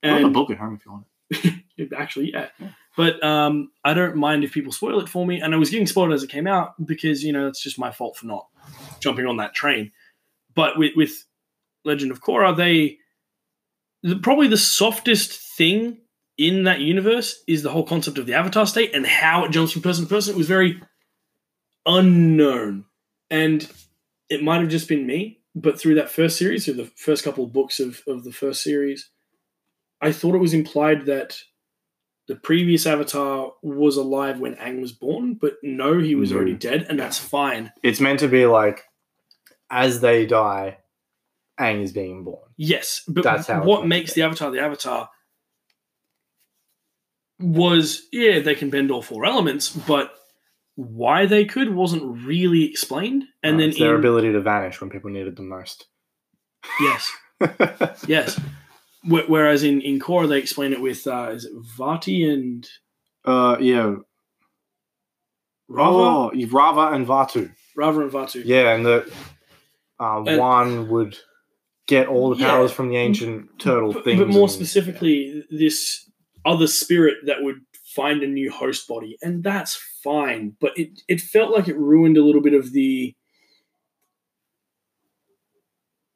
And, I have a book at home if you want it. *laughs* actually, yeah. But um, I don't mind if people spoil it for me. And I was getting spoiled as it came out because you know it's just my fault for not jumping on that train. But with with Legend of Korra, they the, probably the softest thing in that universe is the whole concept of the Avatar state and how it jumps from person to person. It was very unknown, and it might have just been me. But through that first series, through the first couple of books of, of the first series, I thought it was implied that the previous Avatar was alive when Aang was born, but no, he was No. already dead, and that's fine. It's meant to be like as they die, Aang is being born. Yes, but That's how what makes the Avatar the Avatar was yeah, they can bend all four elements, but why they could wasn't really explained. And Uh, then their in- ability to vanish when people needed them most. yes, *laughs* yes. Wh- Whereas in in Korra they explain it with uh, is it Vati and uh, yeah. Raava, Oh, Raava and Vaatu. Raava and Vaatu. Yeah, and the uh, And- one would get all the Yeah. powers from the ancient turtle but, things. but more and- specifically, this other spirit that would find a new host body, and that's fine. But it it felt like it ruined a little bit of the.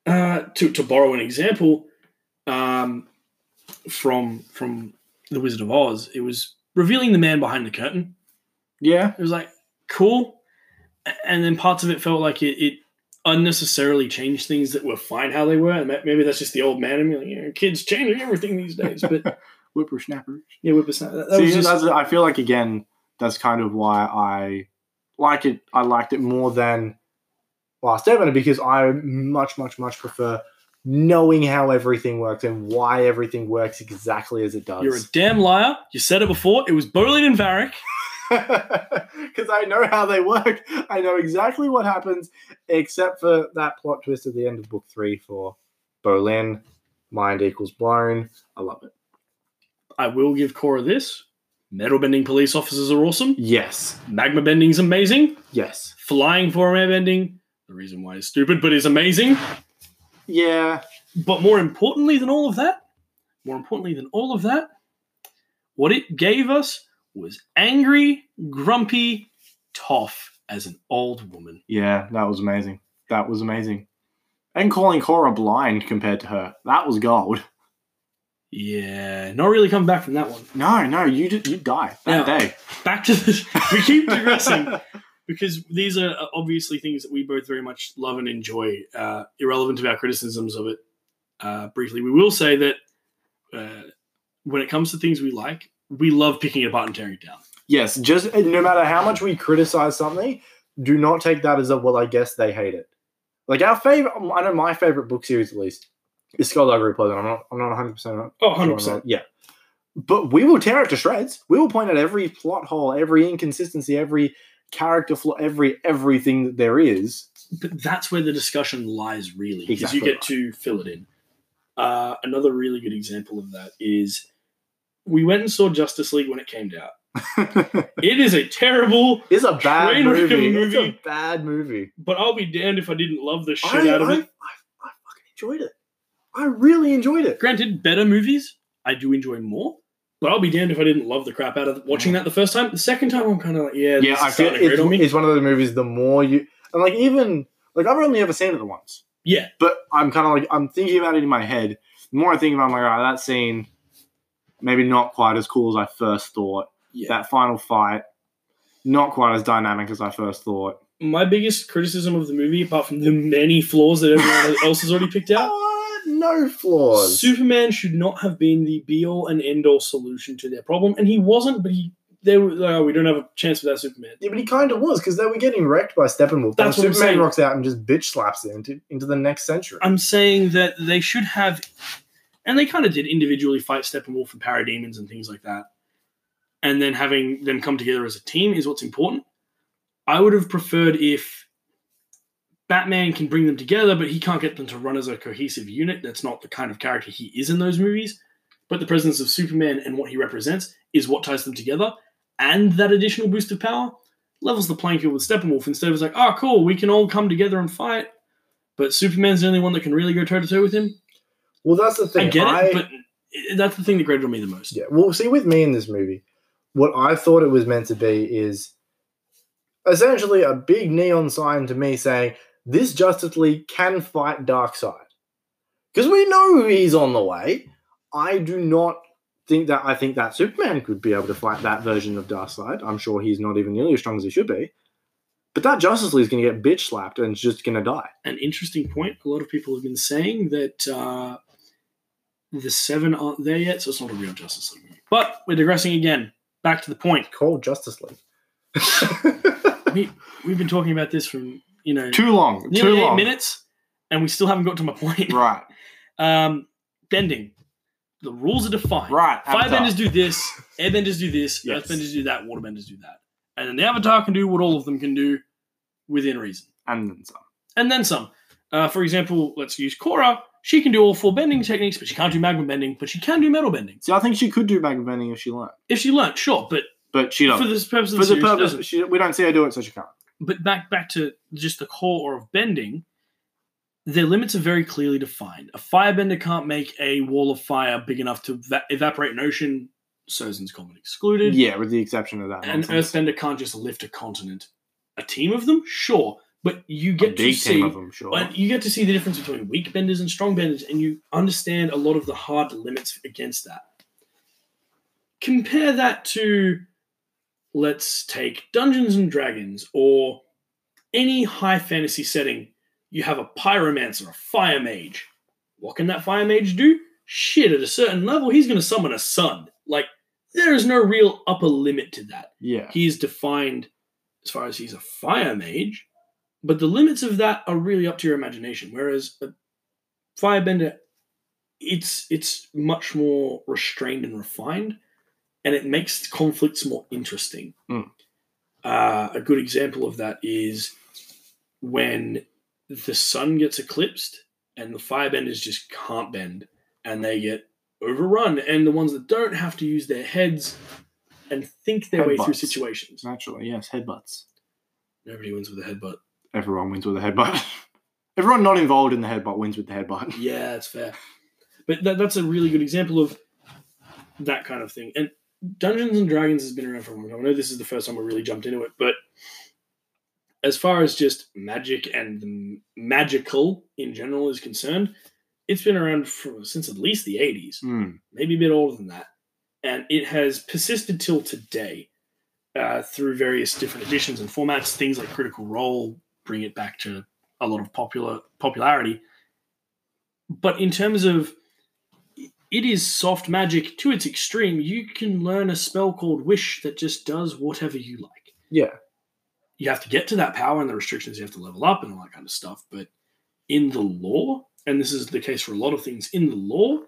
Uh, to to borrow an example, um, from from the Wizard of Oz, it was revealing the man behind the curtain. yeah, It was like cool, and then parts of it felt like it, it unnecessarily changed things that were fine how they were. And maybe that's just the old man in me, like you know, kids changing everything these days. But *laughs* whippersnappers. yeah, whippersnapper. That, See, was just I feel like again, that's kind of why I like it. I liked it more than Last Airbender because I much, much, much prefer knowing how everything works and why everything works exactly as it does. you're a damn liar. You said it before. It was Bolin and Varrick. *laughs* because I know how they work. I know exactly what happens, except for that plot twist at the end of book three for Bolin. Mind equals blown. I love it. I will give Korra this. Metal bending police officers are awesome. Yes. Magma bending's amazing. Yes. Flying form air bending. The reason why is stupid, but is amazing. Yeah. But more importantly than all of that, more importantly than all of that, what it gave us was angry, grumpy Toph as an old woman. Yeah. That was amazing. That was amazing. And calling Korra blind compared to her. That was gold. Yeah, not really coming back from that one. No, no, you you die that Yeah. day. Back to this. We keep digressing *laughs* because these are obviously things that we both very much love and enjoy, uh, irrelevant of our criticisms of it. Uh, briefly, we will say that uh, when it comes to things we like, we love picking it apart and tearing it down. yes, just no matter how much we criticize something, do not take that as a well. I guess they hate it. Like our favorite, I know my favorite book series at least is Skullduggery Pleasant. I'm not, I'm not 100 percent Oh, 100%. Yeah, but we will tear it to shreds. We will point out every plot hole, every inconsistency, every character flaw, every everything that there is, but that's where the discussion lies really because Exactly you get to fill it in uh, another really good example of that is we went and saw justice league when it came out *laughs* it is a terrible it's a bad wreck movie. It's a bad movie. but i'll be damned if i didn't love the shit I, out of I, it I, I fucking enjoyed it. I really enjoyed it. granted better movies i do enjoy more but I'll be damned if I didn't love the crap out of watching that the first time. The second time, I'm kind of like, yeah, Yeah, this I feel starting to grate it's, on me. it's one of those movies. The more you and like, even like I've only ever seen it once, Yeah, but I'm kind of like I'm thinking about it in my head. The more I think about, it, I'm like, all right, that scene maybe not quite as cool as I first thought. yeah. That final fight, not quite as dynamic as I first thought. My biggest criticism of the movie, apart from the many flaws that everyone *laughs* else has already picked out, Uh, no flaws. Superman should not have been the be all and end all solution to their problem, and he wasn't. But he, they were like, oh, we don't have a chance without Superman. Yeah, but he kind of was because they were getting wrecked by Steppenwolf. That's what I'm Superman rocks out and just bitch slaps it into, into the next century. I'm saying that they should have, and they kind of did individually fight Steppenwolf and Parademons and things like that, and then having them come together as a team is what's important. I would have preferred if Batman can bring them together, but he can't get them to run as a cohesive unit. That's not the kind of character he is in those movies. But the presence of Superman and what he represents is what ties them together, and that additional boost of power levels the playing field with Steppenwolf. Instead of it's like, oh, cool, we can all come together and fight, but Superman's the only one that can really go toe to toe with him. well, that's the thing. I get I- it, but that's the thing that grated on me the most. Yeah. Well, see, with me in this movie, what I thought it was meant to be is essentially a big neon sign to me saying this Justice League can fight Darkseid. Because we know he's on the way. I do not think that I think that Superman could be able to fight that version of Darkseid. I'm sure he's not even nearly as strong as he should be. But that Justice League is going to get bitch slapped and it's just going to die. An interesting point. A lot of people have been saying that uh, the seven aren't there yet, so it's not a real Justice League. But we're digressing again. Back to the point. Called Justice League. *laughs* We we've been talking about this from you know too long. nearly too eight long. minutes, and we still haven't got to my point. *laughs* Right. Um, bending. The rules are defined. Right. Avatar. Firebenders do this, airbenders do this, Yes. earthbenders do that, waterbenders do that. And then the Avatar can do what all of them can do within reason. And then some. And then some. Uh, for example, let's use Korra. She can do all four bending techniques, but she can't do magma bending, but she can do metal bending. See, I think she could do magma bending if she learned. If she learnt, sure, but But she doesn't. For the purpose of For the, the series, purpose, doesn't. she, we don't see her do it, so she can't. But back back to just the core of bending, their limits are very clearly defined. A firebender can't make a wall of fire big enough to eva- evaporate an ocean. Sozin's Comet excluded. Yeah, with the exception of that. An nonsense. earthbender can't just lift a continent. A team of them, sure, but you get to see team of them, sure. But you get to see the difference between weak benders and strong benders, and you understand a lot of the hard limits against that. Compare that to, let's take Dungeons and Dragons or any high fantasy setting. You have a pyromancer, a fire mage. What can that fire mage do? Shit, at a certain level, he's going to summon a sun. Like, there is no real upper limit to that yeah. he is defined as far as he's a fire mage, but the limits of that are really up to your imagination. Whereas a firebender, it's it's much more restrained and refined, and it makes conflicts more interesting. Mm. Uh, a good example of that is when the sun gets eclipsed and the firebenders just can't bend, and they get overrun, and the ones that don't have to use their heads and think their way through situations. Naturally, yes. Headbutts. Nobody wins with a headbutt. Everyone wins with a headbutt. *laughs* Everyone not involved in the headbutt wins with the headbutt. Yeah, that's fair. But that, that's a really good example of that kind of thing. And Dungeons and Dragons has been around for a long time. I know this is the first time we really jumped into it, but as far as just magic and the magical in general is concerned, it's been around for, since at least the 80s. Hmm. maybe a bit older than that. And it has persisted till today uh, through various different editions and formats. Things like Critical Role bring it back to a lot of popular popularity. But in terms of it is soft magic to its extreme. You can learn a spell called Wish that just does whatever you like. Yeah. You have to get to that power and the restrictions you have to level up and all that kind of stuff. But in the lore, and this is the case for a lot of things in the lore,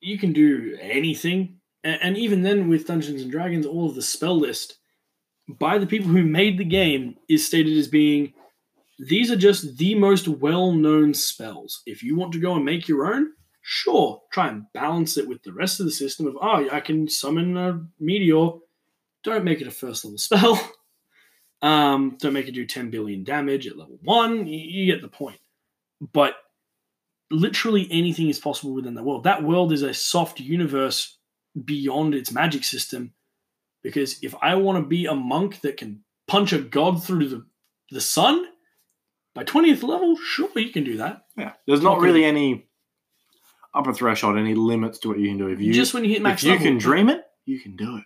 you can do anything. And, and even then, with Dungeons and Dragons, all of the spell list by the people who made the game is stated as being these are just the most well-known spells. If you want to go and make your own, sure, try and balance it with the rest of the system of oh, I can summon a meteor. Don't make it a first level spell. *laughs* Um, don't make it do 10 billion damage at level one. You, you get the point. But literally anything is possible within that world. That world is a soft universe beyond its magic system. Because if I want to be a monk that can punch a god through the, the sun by 20th level, sure, you can do that. Yeah, there's not Okay. really any upper threshold, any limits to what you can do. If you Just when you hit max if you can dream it, you can do it.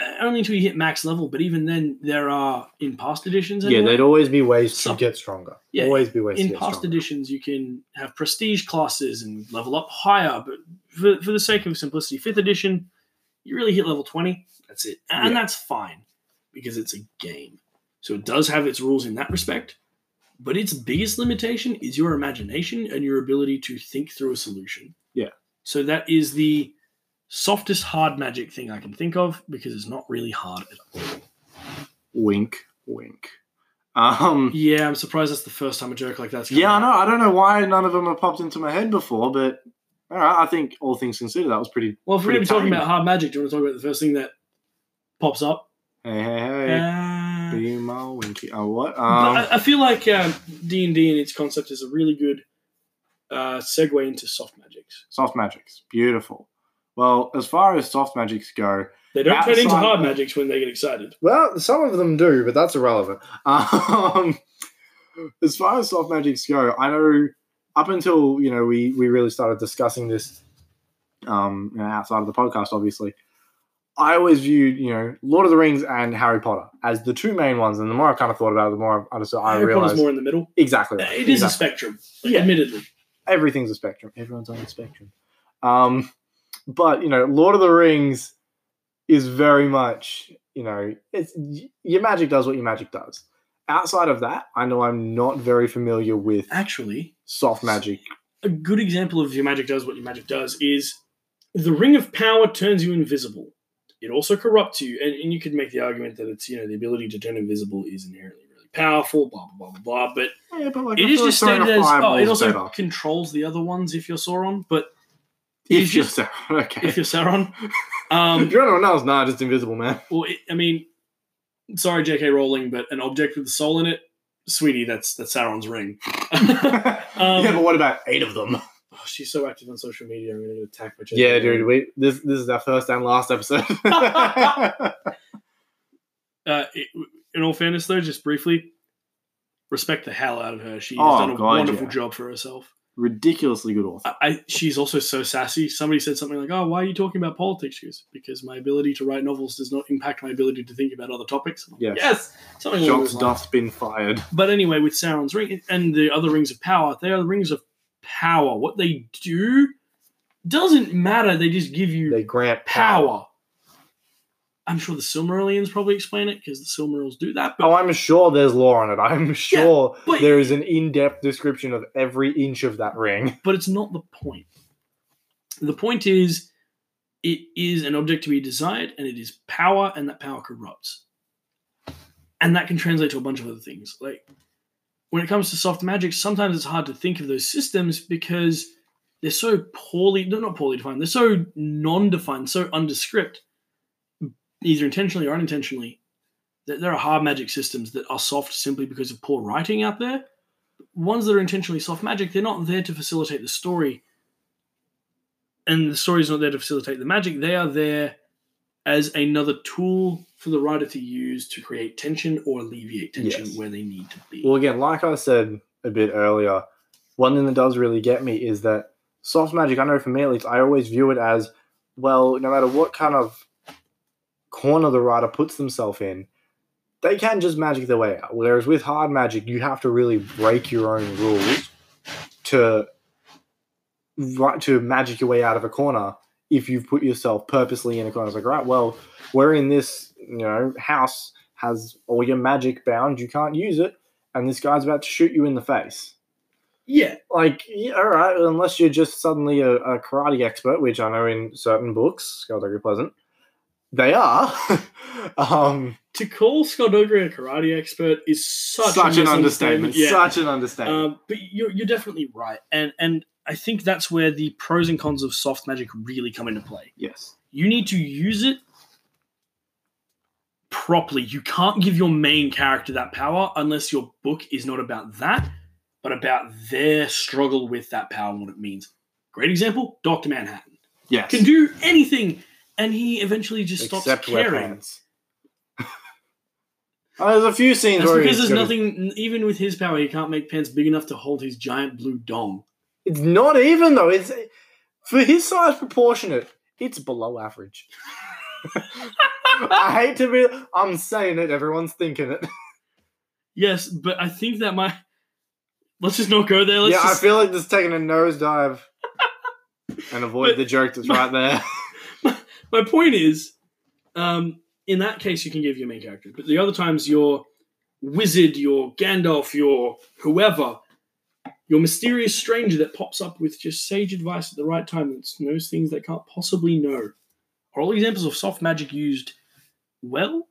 Uh, only until you hit max level, but even then, there are in past editions. Yeah, there'd always be ways Some- to get stronger. Yeah, always be ways to in get past stronger. editions you can have prestige classes and level up higher but for, for the sake of simplicity fifth edition you really hit level 20 that's it and Yeah. that's fine because it's a game so it does have its rules in that respect but its biggest limitation is your imagination and your ability to think through a solution Yeah. so that is the softest hard magic thing i can think of because it's not really hard at all Wink, wink. Um, yeah i'm surprised that's the first time a joke like that's yeah, I know. I don't know why none of them have popped into my head before, but all right, I think all things considered, that was pretty. well if we're going to be talking about hard magic do you want to talk about the first thing that pops up Hey, hey, hey. Uh, Be my winky. Oh, what? Um, I, I feel like D and D and its concept is a really good uh, segue into soft magics. soft magics. Beautiful. Well, as far as soft magics go, They don't turn into Outside- hard magics when they get excited. Well, some of them do, but that's irrelevant. Um, *laughs* as far as soft magics go, I know up until you know we we really started discussing this um, you know, outside of the podcast, obviously. I always viewed, you know, Lord of the Rings and Harry Potter as the two main ones, and the more I kind of thought about it, the more I understood. I Harry realized Potter's more in the middle. exactly. Right, It is a exactly. spectrum, Yeah. admittedly. everything's a spectrum. Everyone's on a spectrum. Um, but you know, Lord of the Rings is very much you know, it's your magic does what your magic does. Outside of that, I know I'm not very familiar with Actually, soft magic. a good example of your magic does what your magic does is the ring of power turns you invisible. It also corrupts you, and, and you could make the argument that it's you know the ability to turn invisible is inherently really powerful, blah blah blah blah blah. But Yeah, but like it is just stated as oh, it also better. controls the other ones if you're Sauron. But if you're just- so *laughs* okay. if you're Sauron, *laughs* um, if you're anyone else, nah, just invisible, man. well, it, I mean, sorry, J.K. Rowling, but an object with a soul in it, sweetie, that's that's Sauron's ring. *laughs* Um, yeah, but what about eight of them? She's so active on social media. I'm gonna attack attacked by Yeah, dude. We this this is our first and last episode. *laughs* Uh, it, in all fairness, though, just briefly, respect the hell out of her. She has Oh, done a God, wonderful yeah. job for herself. Ridiculously good author. I, I, she's also so sassy. Somebody said something like, "Oh, why are you talking about politics?" She goes, "Because my ability to write novels does not impact my ability to think about other topics." Like, Yes. yes, something along Shots those lines. dust been fired. But anyway, with Sauron's ring and the other rings of power, they are the rings of power. What they do doesn't matter. They just give you They grant power. I'm sure the Silmarillions probably explain it because the Silmarils do that. But Oh, I'm sure there's lore on it. I'm sure but- there is an in-depth description of every inch of that ring. *laughs* but it's not the point. The point is, it is an object to be desired, and it is power, and that power corrupts. And that can translate to a bunch of other things. Like when it comes to soft magic, sometimes it's hard to think of those systems because they're so poorly, no, not poorly defined, they're so non-defined, so undescript, either intentionally or unintentionally. That there are hard magic systems that are soft simply because of poor writing out there ones that are intentionally soft magic, they're not there to facilitate the story. And the story's not there to facilitate the magic. They are there as another tool for the writer to use to create tension or alleviate tension Yes. where they need to be. Well, again, like I said a bit earlier, one thing that does really get me is that soft magic. I know for me at least, I always view it as well. No matter what kind of corner the writer puts themselves in, they can just magic their way out. Whereas with hard magic, you have to really break your own rules to right to magic your way out of a corner. If you've put yourself purposely in a corner, it's like, right, well, we're in this, you know, house has all your magic bound. You can't use it, and this guy's about to shoot you in the face. yeah, Like, yeah, all right, unless you're just suddenly a, a karate expert, which I know in certain books, Skullduggery Pleasant, they are. *laughs* um, to call Skullduggery a karate expert is such, Such, an understatement. Yeah. Such an understatement. Um, but you're, you're definitely right. And, and I think that's where the pros and cons of soft magic really come into play. yes. You need to use it properly. You can't give your main character that power unless your book is not about that, but about their struggle with that power and what it means. Great example Dr. Manhattan. Yes. Can do anything, and he eventually just stops Except caring. Oh, *laughs* there's a few scenes That's where because there's nothing, even with his power, he can't make pants big enough to hold his giant blue dong. It's not even though. It's for his size proportionate. It's below average. I hate to be. I'm saying it. Everyone's thinking it. Yes, but I think that might. Let's just not go there. Let's yeah, just, I feel like just taking a nosedive and avoid But- the joke that's right there. *laughs* my point is, um, in that case, you can give your main character, but the other times, your wizard, your Gandalf, your whoever, your mysterious stranger that pops up with just sage advice at the right time that knows things they can't possibly know, are all examples of soft magic used well,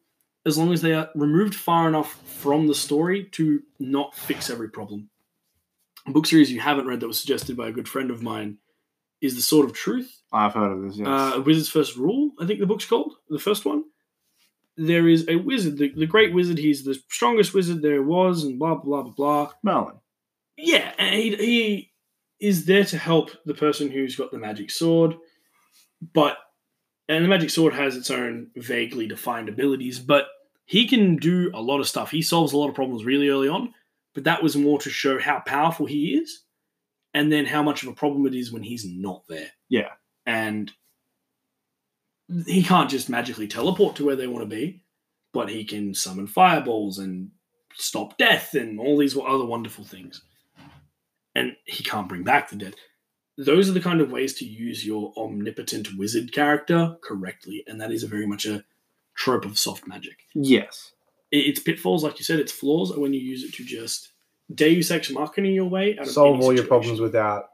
as long as they are removed far enough from the story to not fix every problem. A book series you haven't read that was suggested by a good friend of mine is The Sword of Truth. I've heard of this. Yes. Uh, a Wizard's First Rule, I think the book's called, the first one. There is a wizard, the, the great wizard, he's the strongest wizard there was, and blah, blah, blah, blah. Merlin. Yeah, and he, he is there to help the person who's got the magic sword, but, and the magic sword has its own vaguely defined abilities, but he can do a lot of stuff. He solves a lot of problems really early on, but that was more to show how powerful he is, and then how much of a problem it is when he's not there Yeah. and he can't just magically teleport to where they want to be, but he can summon fireballs and stop death and all these other wonderful things. And he can't bring back the dead. Those are the kind of ways to use your omnipotent wizard character correctly, and that is a very much a trope of soft magic. Yes. Its pitfalls, like you said, its flaws when you use it to just Deus Ex Machina your way out of Solve all your problems without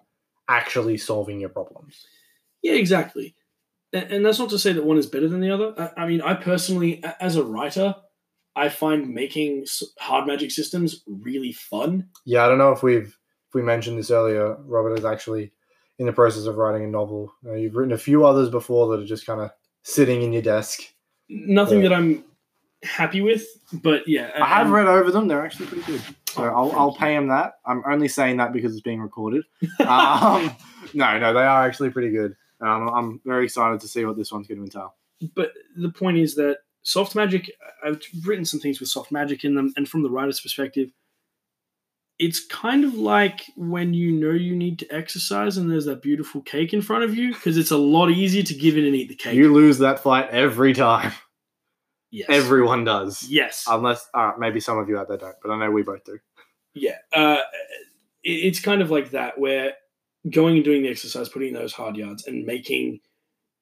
actually solving your problems. Yeah, exactly. And, that's not to say that one is better than the other. I, mean, I personally, as a writer, I find making hard magic systems really fun. Yeah, I don't know if we've we mentioned this earlier. Robert is actually in the process of writing a novel. Uh, you've written a few others before that are just kind of sitting in your desk. Nothing Yeah. that I'm happy with, but yeah, I have and- read over them; they're actually pretty good. So Oh, I'll, I'll pay him that. I'm only saying that because it's being recorded. *laughs* Um, no, no, they are actually pretty good. Um, I'm very excited to see what this one's going to entail. But the point is that soft magic. I've written some things with soft magic in them, and from the writer's perspective, it's kind of like when you know you need to exercise and there's that beautiful cake in front of you because it's a lot easier to give in and eat the cake. You lose that fight every time. *laughs* yes. Everyone does. Yes. Unless, uh, maybe some of you out there don't, but I know we both do. Yeah, uh, it, it's kind of like that where going and doing the exercise, putting in those hard yards, and making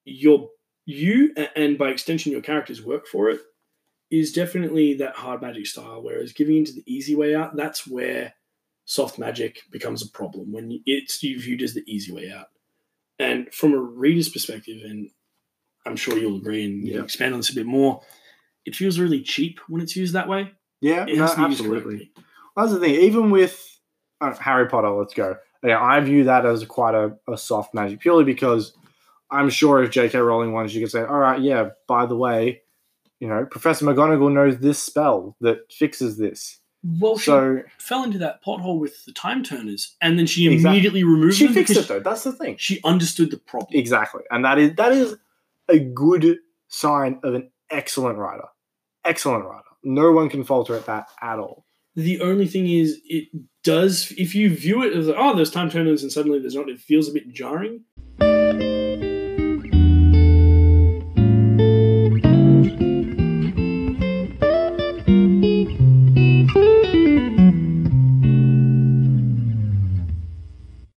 your you and by extension your characters work for it is definitely that hard magic style. Whereas giving into the easy way out, that's where soft magic becomes a problem when it's viewed as the easy way out. And from a reader's perspective, and I'm sure you'll agree and Yeah. expand on this a bit more, it feels really cheap when it's used that way. Yeah, no, absolutely. correctly. That's the thing. Even with uh, Harry Potter, let's go. Yeah, I view that as quite a, a soft magic, purely because I'm sure if J.K. Rowling wanted, she could say, "All right, yeah, by the way, you know, Professor McGonagall knows this spell that fixes this." Well, she So fell into that pothole with the time turners, and then she Exactly. immediately removed she fixed it, though. That's the thing. she understood the problem. Exactly, and that is that is a good sign of an excellent writer. Excellent writer. No one can falter at that at all. The only thing is, it does. If you view it as oh, there's time turners, and suddenly there's not, it feels a bit jarring.